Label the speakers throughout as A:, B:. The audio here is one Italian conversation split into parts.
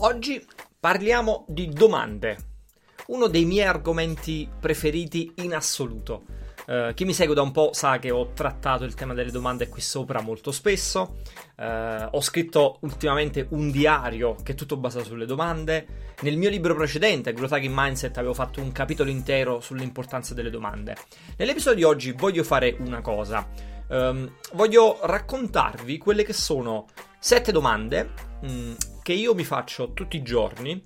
A: Oggi parliamo di domande. Uno dei miei argomenti preferiti in assoluto. Uh, chi mi segue da un po' sa che ho trattato il tema delle domande qui sopra molto spesso. Uh, ho scritto ultimamente un diario che è tutto basato sulle domande. Nel mio libro precedente, Growth Hacking Mindset, avevo fatto un capitolo intero sull'importanza delle domande. Nell'episodio di oggi voglio fare una cosa. Um, voglio raccontarvi quelle che sono sette domande um, che io mi faccio tutti i giorni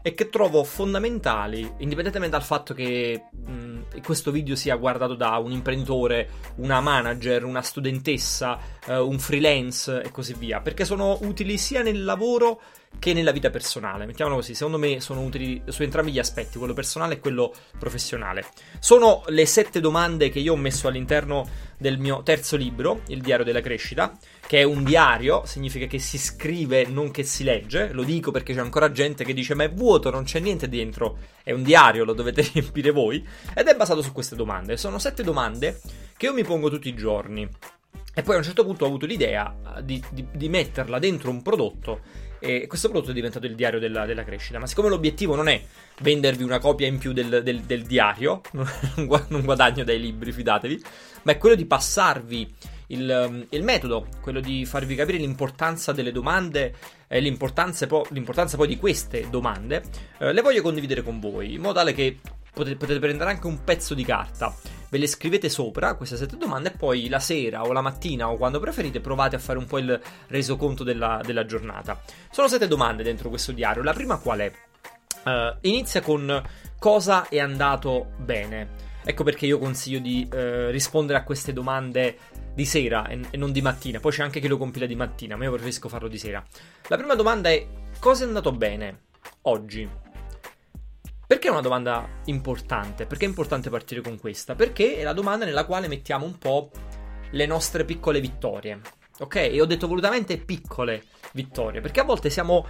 A: e che trovo fondamentali, indipendentemente dal fatto che mh, questo video sia guardato da un imprenditore, una manager, una studentessa, uh, un freelance e così via, perché sono utili sia nel lavoro che nella vita personale. Mettiamolo così, secondo me sono utili su entrambi gli aspetti, quello personale e quello professionale. Sono le sette domande che io ho messo all'interno del mio terzo libro, Il diario della crescita, che è un diario, significa che si scrive, non che si legge. Lo dico perché c'è ancora gente che dice: Ma è vuoto, non c'è niente dentro. È un diario, lo dovete riempire voi. Ed è basato su queste domande. Sono sette domande che io mi pongo tutti i giorni. E poi a un certo punto ho avuto l'idea di, di, di metterla dentro un prodotto e questo prodotto è diventato il diario della, della, crescita. Ma siccome l'obiettivo non è vendervi una copia in più del, del, del diario, non guadagno dai libri, fidatevi, ma è quello di passarvi il, il, metodo, quello di farvi capire l'importanza delle domande e l'importanza, po- l'importanza poi di queste domande, eh, le voglio condividere con voi, in modo tale che potete, potete prendere anche un pezzo di carta ve le scrivete sopra queste sette domande e poi la sera o la mattina o quando preferite provate a fare un po' il resoconto della, della giornata. Sono sette domande dentro questo diario. La prima qual è? Uh, inizia con cosa è andato bene. Ecco perché io consiglio di uh, rispondere a queste domande di sera e, e, non di mattina. Poi c'è anche chi lo compila di mattina, ma io preferisco farlo di sera. La prima domanda è cosa è andato bene oggi? Perché è una domanda importante? Perché è importante partire con questa? Perché è la domanda nella quale mettiamo un po' le nostre piccole vittorie. Ok? E ho detto volutamente piccole vittorie, perché a volte siamo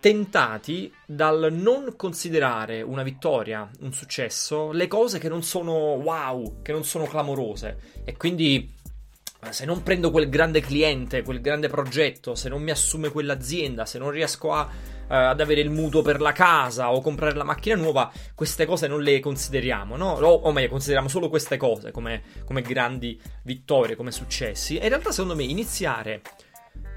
A: tentati dal non considerare una vittoria, un successo, le cose che non sono wow, che non sono clamorose. E quindi eh, se non prendo quel grande cliente, quel grande progetto, se non mi assume quell'azienda, se non riesco a eh, ad avere il mutuo per la casa o comprare la macchina nuova, queste cose non le consideriamo, no? O, o meglio, consideriamo solo queste cose come, come grandi vittorie, come successi. E in realtà, secondo me, iniziare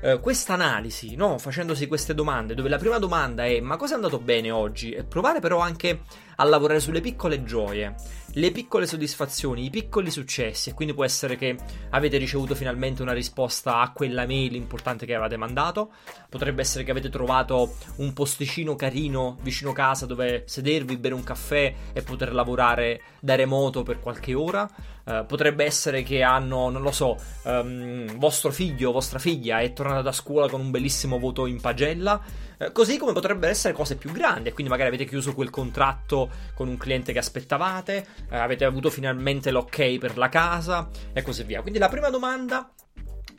A: eh, questa analisi, no? facendosi queste domande, dove la prima domanda è ma cosa è andato bene oggi? E provare però anche a lavorare sulle piccole gioie, le piccole soddisfazioni, i piccoli successi. E quindi può essere che avete ricevuto finalmente una risposta a quella mail importante che avevate mandato. Potrebbe essere che avete trovato un posticino carino vicino casa dove sedervi, bere un caffè e poter lavorare da remoto per qualche ora. Uh, potrebbe essere che hanno, non lo so, um, vostro figlio o vostra figlia è tornata da scuola con un bellissimo voto in pagella. Uh, così come potrebbero essere cose più grandi, quindi magari avete chiuso quel contratto con un cliente che aspettavate, uh, avete avuto finalmente l'ok per la casa e così via. Quindi la prima domanda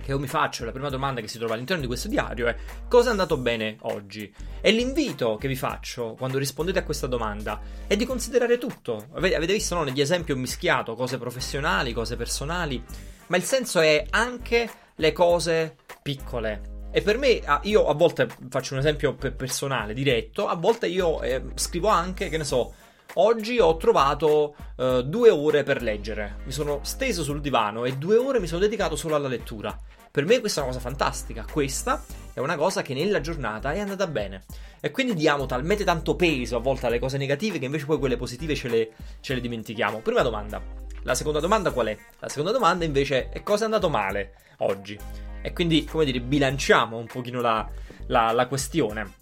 A: che io mi faccio, la prima domanda che si trova all'interno di questo diario è cosa è andato bene oggi? E l'invito che vi faccio quando rispondete a questa domanda è di considerare tutto. Avete visto, no? Negli esempi ho mischiato cose professionali, cose personali, ma il senso è anche le cose piccole. E per me, ah, io a volte faccio un esempio personale, diretto, a volte io eh, scrivo anche, che ne so, Oggi ho trovato uh, due ore per leggere. Mi sono steso sul divano e due ore mi sono dedicato solo alla lettura Per me questa è una cosa fantastica. Questa è una cosa che nella giornata è andata bene. E quindi diamo talmente tanto peso a volte alle cose negative che invece poi quelle positive ce le, ce le dimentichiamo. Prima domanda. La seconda domanda qual è? La seconda domanda invece è cosa è andato male oggi? E quindi, come dire, bilanciamo un pochino la, la, la questione.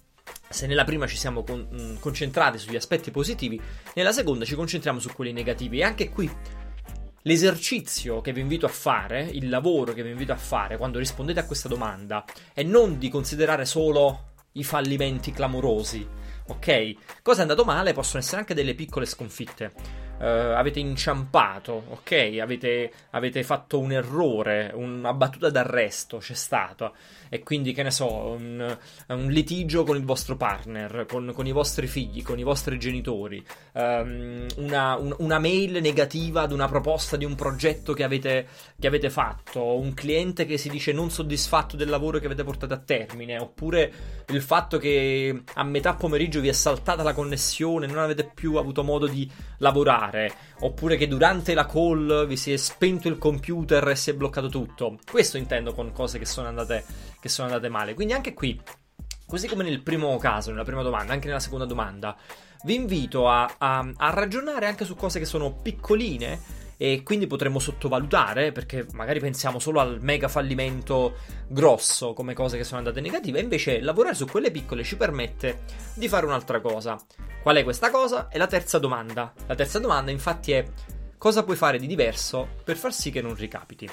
A: Se nella prima ci siamo con, mh, mm, concentrati sugli aspetti positivi, nella seconda ci concentriamo su quelli negativi. E anche qui l'esercizio che vi invito a fare, il lavoro che vi invito a fare quando rispondete a questa domanda, è non di considerare solo i fallimenti clamorosi. Ok? Cosa è andato male possono essere anche delle piccole sconfitte uh, avete inciampato, ok? Avete, avete, fatto un errore, una battuta d'arresto c'è stata, e quindi che ne so, un, un litigio con il vostro partner, con, con, i vostri figli, con i vostri genitori, um, una, un, una, mail negativa ad una proposta di un progetto che avete, che avete fatto, un cliente che si dice non soddisfatto del lavoro che avete portato a termine, oppure il fatto che a metà pomeriggio vi è saltata la connessione, non avete più avuto modo di lavorare fare, oppure che durante la call vi si è spento il computer e si è bloccato tutto. Questo intendo con cose che sono andate, che sono andate male. Quindi anche qui, così come nel primo caso, nella prima domanda, anche nella seconda domanda, vi invito a, a, a ragionare anche su cose che sono piccoline e quindi potremmo sottovalutare perché magari pensiamo solo al mega fallimento grosso come cose che sono andate negative, invece lavorare su quelle piccole ci permette di fare un'altra cosa. Qual è questa cosa? È la terza domanda. La terza domanda infatti è cosa puoi fare di diverso per far sì che non ricapiti.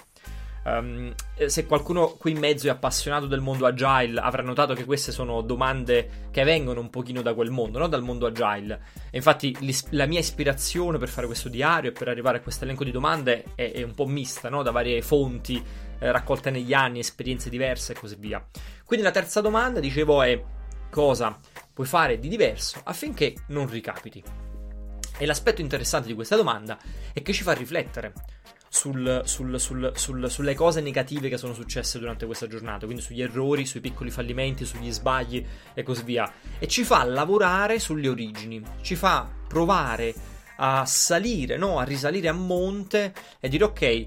A: Um, se qualcuno qui in mezzo è appassionato del mondo agile avrà notato che queste sono domande che vengono un pochino da quel mondo, no? dal mondo agile. E infatti la mia ispirazione per fare questo diario e per arrivare a questo elenco di domande è, è un po' mista, no? da varie fonti eh, raccolte negli anni, esperienze diverse e così via. Quindi la terza domanda, dicevo, è cosa puoi fare di diverso affinché non ricapiti. E l'aspetto interessante di questa domanda è che ci fa riflettere sul, sul, sul, sulle cose negative che sono successe durante questa giornata, quindi sugli errori, sui piccoli fallimenti, sugli sbagli e così via. E ci fa lavorare sulle origini, ci fa provare a salire, no? a risalire a monte e dire ok,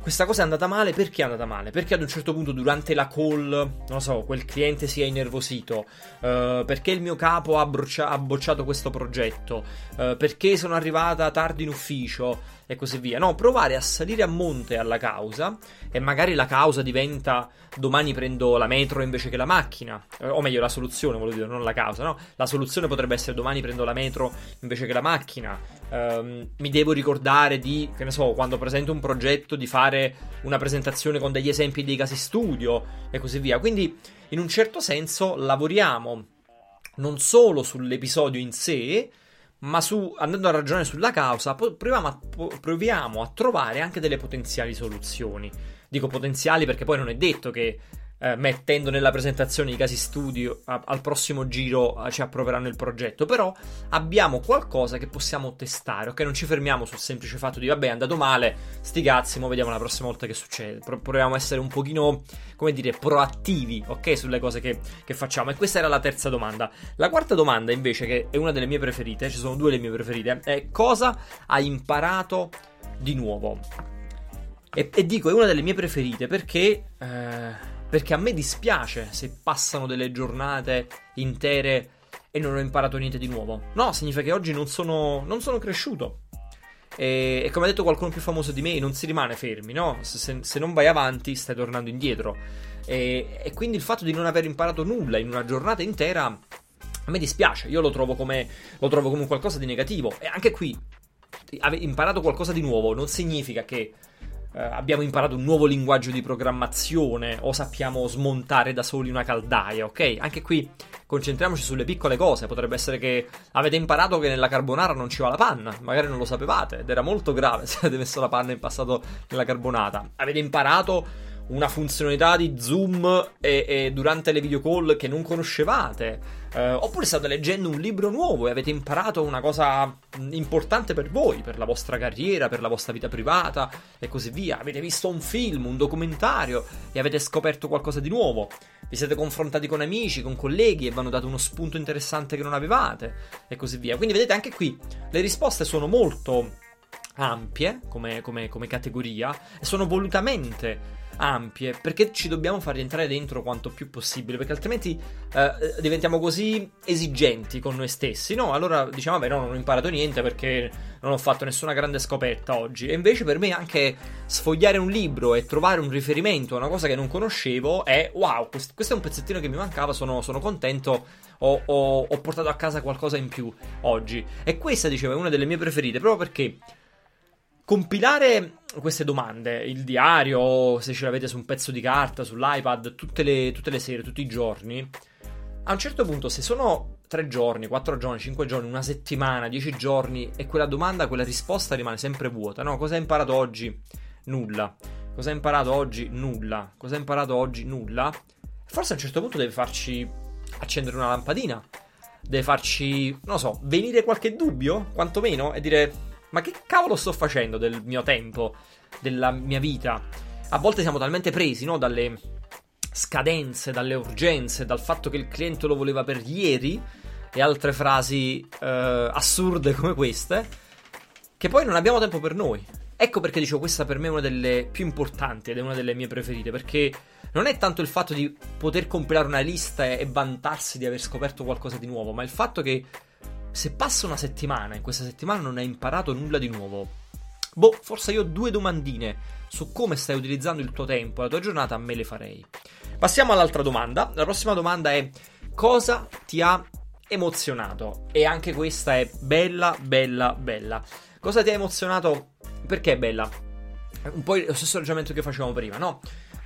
A: questa cosa è andata male, perché è andata male? Perché ad un certo punto durante la call, non lo so, quel cliente si è innervosito, uh, perché il mio capo ha, brucia- ha bocciato questo progetto, uh, perché sono arrivata tardi in ufficio e così via. No, provare a salire a monte alla causa e magari la causa diventa domani prendo la metro invece che la macchina, eh, o meglio la soluzione, voglio dire, non la causa, no? La soluzione potrebbe essere domani prendo la metro invece che la macchina. Um, mi devo ricordare di, che ne so, quando presento un progetto di fare una presentazione con degli esempi dei casi studio e così via. Quindi, in un certo senso, lavoriamo non solo sull'episodio in sé, ma su, andando a ragionare sulla causa, proviamo a, proviamo a trovare anche delle potenziali soluzioni. Dico potenziali perché poi non è detto che eh, mettendo nella presentazione i casi studio a, al prossimo giro eh, ci approveranno il progetto, però abbiamo qualcosa che possiamo testare, ok? Non ci fermiamo sul semplice fatto di vabbè è andato male, sti cazzi, ma vediamo la prossima volta che succede. Pro- proviamo a essere un pochino, come dire, proattivi, ok? Sulle cose che, che facciamo. E questa era la terza domanda. La quarta domanda invece, che è una delle mie preferite, ci sono due delle mie preferite, è cosa hai imparato di nuovo? E, e dico, è una delle mie preferite perché... Eh, perché a me dispiace se passano delle giornate intere e non ho imparato niente di nuovo. No, significa che oggi non sono, non sono cresciuto. E, e, come ha detto qualcuno più famoso di me, non si rimane fermi, no? Se, se non vai avanti, stai tornando indietro. E, e, quindi il fatto di non aver imparato nulla in una giornata intera a me dispiace. Io lo trovo come, lo trovo come qualcosa di negativo. E anche qui, aver imparato qualcosa di nuovo non significa che eh, abbiamo imparato un nuovo linguaggio di programmazione o sappiamo smontare da soli una caldaia, ok? Anche qui concentriamoci sulle piccole cose. Potrebbe essere che avete imparato che nella carbonara non ci va la panna, magari non lo sapevate ed era molto grave se avete messo la panna in passato nella carbonata. Avete imparato una funzionalità di zoom e, e durante le video call che non conoscevate. Eh, oppure state leggendo un libro nuovo e avete imparato una cosa importante per voi, per la vostra carriera, per la vostra vita privata e così via. Avete visto un film, un documentario e avete scoperto qualcosa di nuovo. Vi siete confrontati con amici, con colleghi e vi hanno dato uno spunto interessante che non avevate e così via. Quindi vedete anche qui le risposte sono molto ampie come, come, come categoria e sono volutamente ampie perché ci dobbiamo far rientrare dentro quanto più possibile perché altrimenti eh, diventiamo così esigenti con noi stessi. No allora diciamo vabbè no non ho imparato niente perché non ho fatto nessuna grande scoperta oggi. E invece per me anche sfogliare un libro e trovare un riferimento a una cosa che non conoscevo è wow questo, questo è un pezzettino che mi mancava sono, sono contento ho, ho, ho portato a casa qualcosa in più oggi. E questa dicevo è una delle mie preferite proprio perché compilare queste domande, il diario, se ce l'avete su un pezzo di carta, sull'iPad, tutte le, tutte le sere, tutti i giorni, a un certo punto, se sono tre giorni, quattro giorni, cinque giorni, una settimana, dieci giorni, e quella domanda, quella risposta rimane sempre vuota, no? Cosa hai imparato oggi? Nulla. Cosa hai imparato oggi? Nulla. Cosa hai imparato oggi? Nulla. Forse a un certo punto deve farci accendere una lampadina. Deve farci, non so, venire qualche dubbio, quantomeno, e dire ma che cavolo sto facendo del mio tempo, della mia vita? A volte siamo talmente presi, no, dalle scadenze, dalle urgenze, dal fatto che il cliente lo voleva per ieri e altre frasi eh, assurde come queste, che poi non abbiamo tempo per noi. Ecco perché dicevo questa per me è una delle più importanti ed è una delle mie preferite, perché non è tanto il fatto di poter compilare una lista e vantarsi di aver scoperto qualcosa di nuovo, ma il fatto che se passa una settimana, in questa settimana non hai imparato nulla di nuovo, boh, forse io due domandine su come stai utilizzando il tuo tempo, la tua giornata, me le farei. Passiamo all'altra domanda. La prossima domanda è cosa ti ha emozionato? E anche questa è bella, bella, bella. Cosa ti ha emozionato? Perché è bella? Un po' lo stesso ragionamento che facevamo prima, no?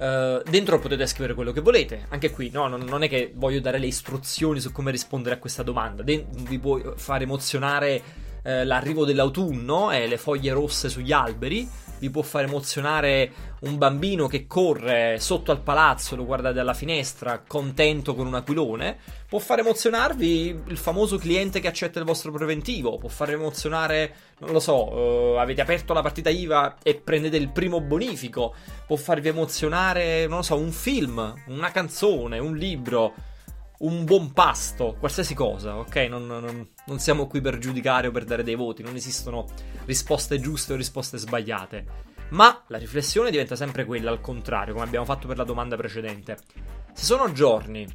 A: Uh, dentro potete scrivere quello che volete. Anche qui, no, non, non, è che voglio dare le istruzioni su come rispondere a questa domanda. De- vi può far emozionare uh, l'arrivo dell'autunno e le foglie rosse sugli alberi vi può far emozionare un bambino che corre sotto al palazzo, lo guardate dalla finestra, contento con un aquilone, può far emozionarvi il famoso cliente che accetta il vostro preventivo, può far emozionare, non lo so, uh, avete aperto la partita IVA e prendete il primo bonifico, può farvi emozionare, non lo so, un film, una canzone, un libro un buon pasto, qualsiasi cosa, ok? Non, non, non, siamo qui per giudicare o per dare dei voti, non esistono risposte giuste o risposte sbagliate. Ma la riflessione diventa sempre quella, al contrario, come abbiamo fatto per la domanda precedente. Se sono giorni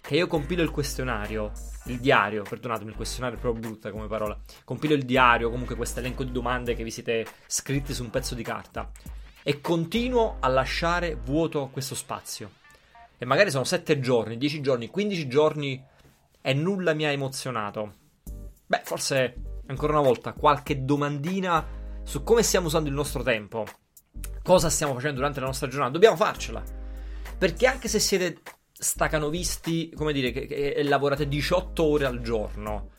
A: che io compilo il questionario, il diario, perdonatemi, il questionario è proprio brutta come parola, compilo il diario, comunque questo elenco di domande che vi siete scritti su un pezzo di carta, e continuo a lasciare vuoto questo spazio e magari sono 7 giorni, 10 giorni, 15 giorni e nulla mi ha emozionato. Beh, forse ancora una volta qualche domandina su come stiamo usando il nostro tempo. Cosa stiamo facendo durante la nostra giornata? Dobbiamo farcela. Perché anche se siete stacanovisti, come dire, che lavorate 18 ore al giorno,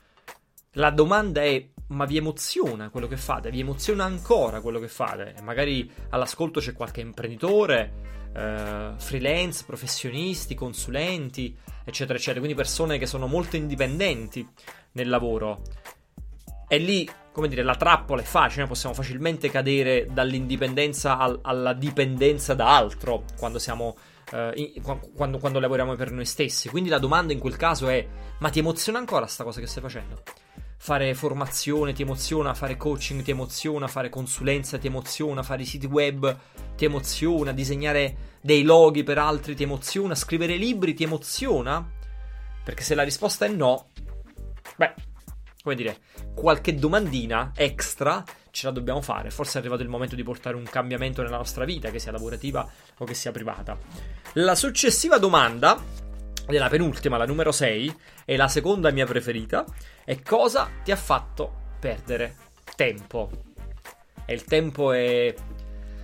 A: la domanda è: ma vi emoziona quello che fate? Vi emoziona ancora quello che fate? Magari all'ascolto c'è qualche imprenditore eh, freelance, professionisti, consulenti, eccetera, eccetera. Quindi persone che sono molto indipendenti nel lavoro. E lì, come dire, la trappola è facile, possiamo facilmente cadere dall'indipendenza al, alla dipendenza da altro quando siamo. Uh, in, quando, quando, lavoriamo per noi stessi. Quindi la domanda in quel caso è: ma ti emoziona ancora sta cosa che stai facendo? Fare formazione ti emoziona, fare coaching ti emoziona, fare consulenza ti emoziona, fare siti web ti emoziona, disegnare dei loghi per altri ti emoziona, scrivere libri ti emoziona? Perché se la risposta è no, beh, come dire, qualche domandina extra ce la dobbiamo fare. Forse è arrivato il momento di portare un cambiamento nella nostra vita, che sia lavorativa o che sia privata. La successiva domanda, della penultima, la numero 6, è la seconda mia preferita, è cosa ti ha fatto perdere tempo? E il tempo è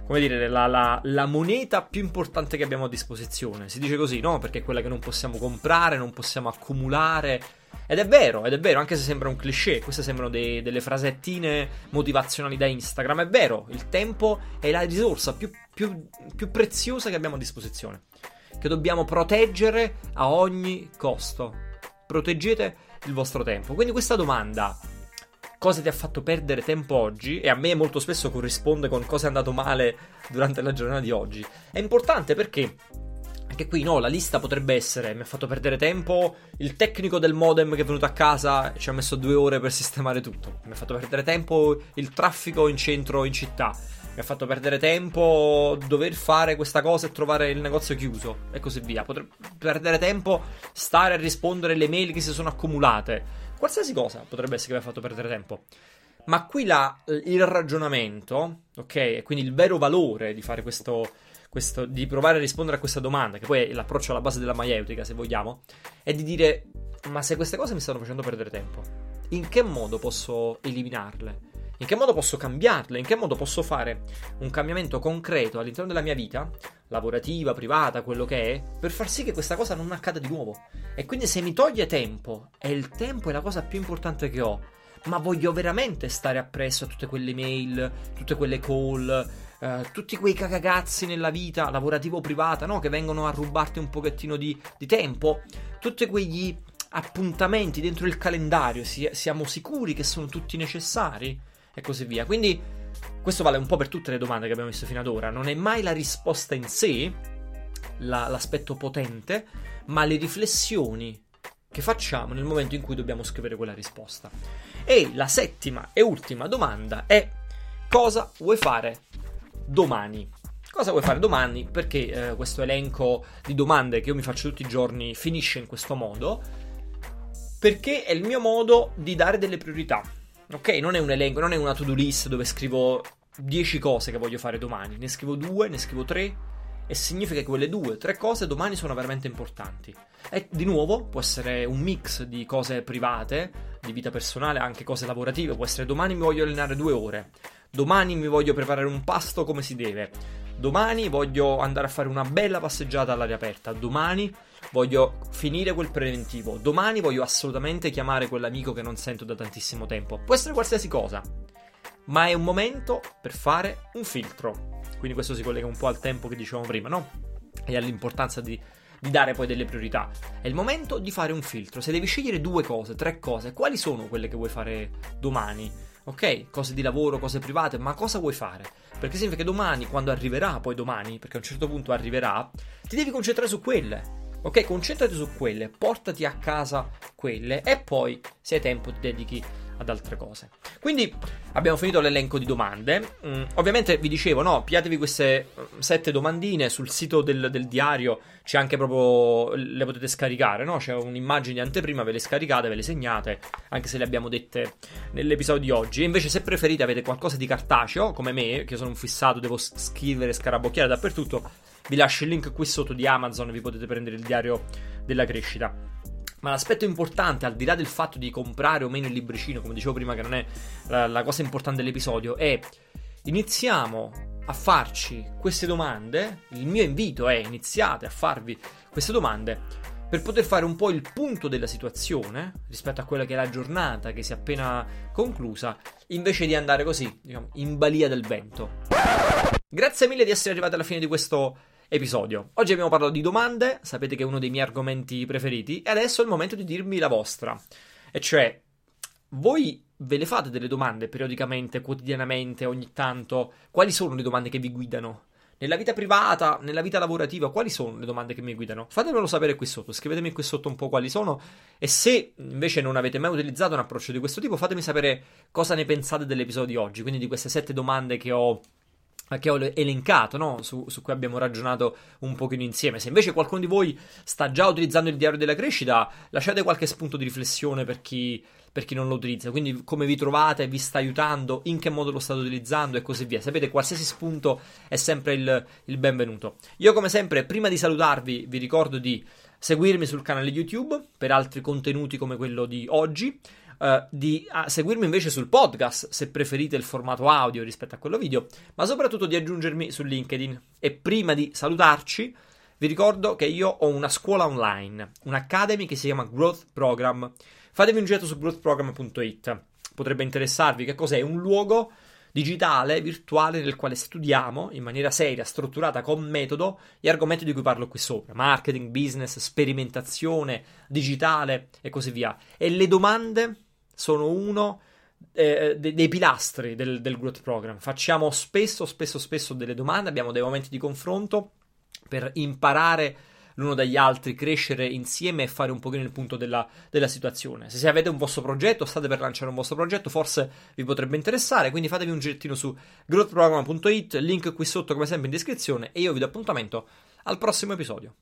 A: come dire, la, la, la, moneta più importante che abbiamo a disposizione. Si dice così, no? Perché è quella che non possiamo comprare, non possiamo accumulare. Ed è vero, ed è vero, anche se sembra un cliché, queste sembrano dei, delle frasettine motivazionali da Instagram. È vero, il tempo è la risorsa più, più, più preziosa che abbiamo a disposizione, che dobbiamo proteggere a ogni costo. Proteggete il vostro tempo. Quindi questa domanda cosa ti ha fatto perdere tempo oggi e a me molto spesso corrisponde con cosa è andato male durante la giornata di oggi. È importante perché anche qui no, la lista potrebbe essere mi ha fatto perdere tempo il tecnico del modem che è venuto a casa ci ha messo due ore per sistemare tutto. Mi ha fatto perdere tempo il traffico in centro in città. Mi ha fatto perdere tempo dover fare questa cosa e trovare il negozio chiuso e così via. Potrebbe perdere tempo stare a rispondere alle mail che si sono accumulate. Qualsiasi cosa potrebbe essere che mi ha fatto perdere tempo. Ma qui la, il ragionamento, ok, e quindi il vero valore di fare questo, questo, di provare a rispondere a questa domanda, che poi è l'approccio alla base della maieutica, se vogliamo, è di dire: ma se queste cose mi stanno facendo perdere tempo, in che modo posso eliminarle? In che modo posso cambiarle? In che modo posso fare un cambiamento concreto all'interno della mia vita, lavorativa, privata, quello che è, per far sì che questa cosa non accada di nuovo? E quindi se mi toglie tempo, e il tempo è la cosa più importante che ho, ma voglio veramente stare appresso a tutte quelle mail, tutte quelle call, Uh, tutti quei cagazzi nella vita, lavorativo o privata, no? Che vengono a rubarti un pochettino di, di tempo. Tutti quegli appuntamenti dentro il calendario, si, siamo sicuri che sono tutti necessari? E così via. Quindi questo vale un po' per tutte le domande che abbiamo visto fino ad ora. Non è mai la risposta in sé la, l'aspetto potente, ma le riflessioni che facciamo nel momento in cui dobbiamo scrivere quella risposta. E la settima e ultima domanda è cosa vuoi fare domani? Cosa vuoi fare domani? Perché eh, questo elenco di domande che io mi faccio tutti i giorni finisce in questo modo? Perché è il mio modo di dare delle priorità. Ok, non è un elenco, non è una to-do list dove scrivo 10 cose che voglio fare domani. Ne scrivo 2, ne scrivo 3 e significa che quelle 2, 3 cose domani sono veramente importanti. E di nuovo può essere un mix di cose private, di vita personale, anche cose lavorative. Può essere domani mi voglio allenare 2 ore. Domani mi voglio preparare un pasto come si deve. Domani voglio andare a fare una bella passeggiata all'aria aperta. Domani voglio finire quel preventivo. Domani voglio assolutamente chiamare quell'amico che non sento da tantissimo tempo. Può essere qualsiasi cosa, ma è un momento per fare un filtro. Quindi questo si collega un po' al tempo che dicevamo prima, no? E all'importanza di, di dare poi delle priorità. È il momento di fare un filtro. Se devi scegliere due cose, tre cose, quali sono quelle che vuoi fare domani? Ok, cose di lavoro, cose private, ma cosa vuoi fare? Perché significa che domani, quando arriverà, poi domani, perché a un certo punto arriverà, ti devi concentrare su quelle. Ok, concentrati su quelle, portati a casa quelle e poi, se hai tempo, ti dedichi ad altre cose. Quindi abbiamo finito l'elenco di domande. Mm, ovviamente vi dicevo, no, piatevi queste mm, sette domandine sul sito del, del, diario. C'è anche proprio. le potete scaricare, no? C'è un'immagine di anteprima, ve le scaricate, ve le segnate, anche se le abbiamo dette nell'episodio di oggi. Invece, se preferite, avete qualcosa di cartaceo, come me, che sono un fissato, devo scrivere, scarabocchiare dappertutto vi lascio il link qui sotto di Amazon, vi potete prendere il diario della crescita. Ma l'aspetto importante, al di là del fatto di comprare o meno il libricino, come dicevo prima, che non è la, la cosa importante dell'episodio, è iniziamo a farci queste domande. Il mio invito è iniziate a farvi queste domande per poter fare un po' il punto della situazione rispetto a quella che è la giornata che si è appena conclusa, invece di andare così, diciamo, in balia del vento. Grazie mille di essere arrivati alla fine di questo episodio. Oggi abbiamo parlato di domande, sapete che è uno dei miei argomenti preferiti, e adesso è il momento di dirmi la vostra. E cioè, voi ve le fate delle domande periodicamente, quotidianamente, ogni tanto? Quali sono le domande che vi guidano? Nella vita privata, nella vita lavorativa, quali sono le domande che mi guidano? Fatemelo sapere qui sotto, scrivetemi qui sotto un po' quali sono e se invece non avete mai utilizzato un approccio di questo tipo, fatemi sapere cosa ne pensate dell'episodio di oggi, quindi di queste sette domande che ho che ho elencato, no? su, su, cui abbiamo ragionato un pochino insieme. Se invece qualcuno di voi sta già utilizzando il diario della crescita, lasciate qualche spunto di riflessione per chi, per chi non lo utilizza. Quindi come vi trovate, vi sta aiutando, in che modo lo state utilizzando e così via. Sapete, qualsiasi spunto è sempre il, il benvenuto. Io come sempre, prima di salutarvi, vi ricordo di seguirmi sul canale YouTube per altri contenuti come quello di oggi. Uh, di seguirmi invece sul podcast se preferite il formato audio rispetto a quello video, ma soprattutto di aggiungermi su LinkedIn. E prima di salutarci, vi ricordo che io ho una scuola online, un'academy che si chiama Growth Program. Fatevi un giro su growthprogram.it, potrebbe interessarvi. Che cos'è? Un luogo digitale, virtuale, nel quale studiamo in maniera seria, strutturata, con metodo, gli argomenti di cui parlo qui sopra: marketing, business, sperimentazione, digitale e così via. E le domande sono uno eh, dei, dei, pilastri del, del growth program. Facciamo spesso, spesso, spesso delle domande, abbiamo dei momenti di confronto per imparare l'uno dagli altri, crescere insieme e fare un pochino il punto della, della situazione. Se avete un vostro progetto, state per lanciare un vostro progetto, forse vi potrebbe interessare, quindi fatevi un girettino su growthprogram.it, link qui sotto come sempre in descrizione e io vi do appuntamento al prossimo episodio.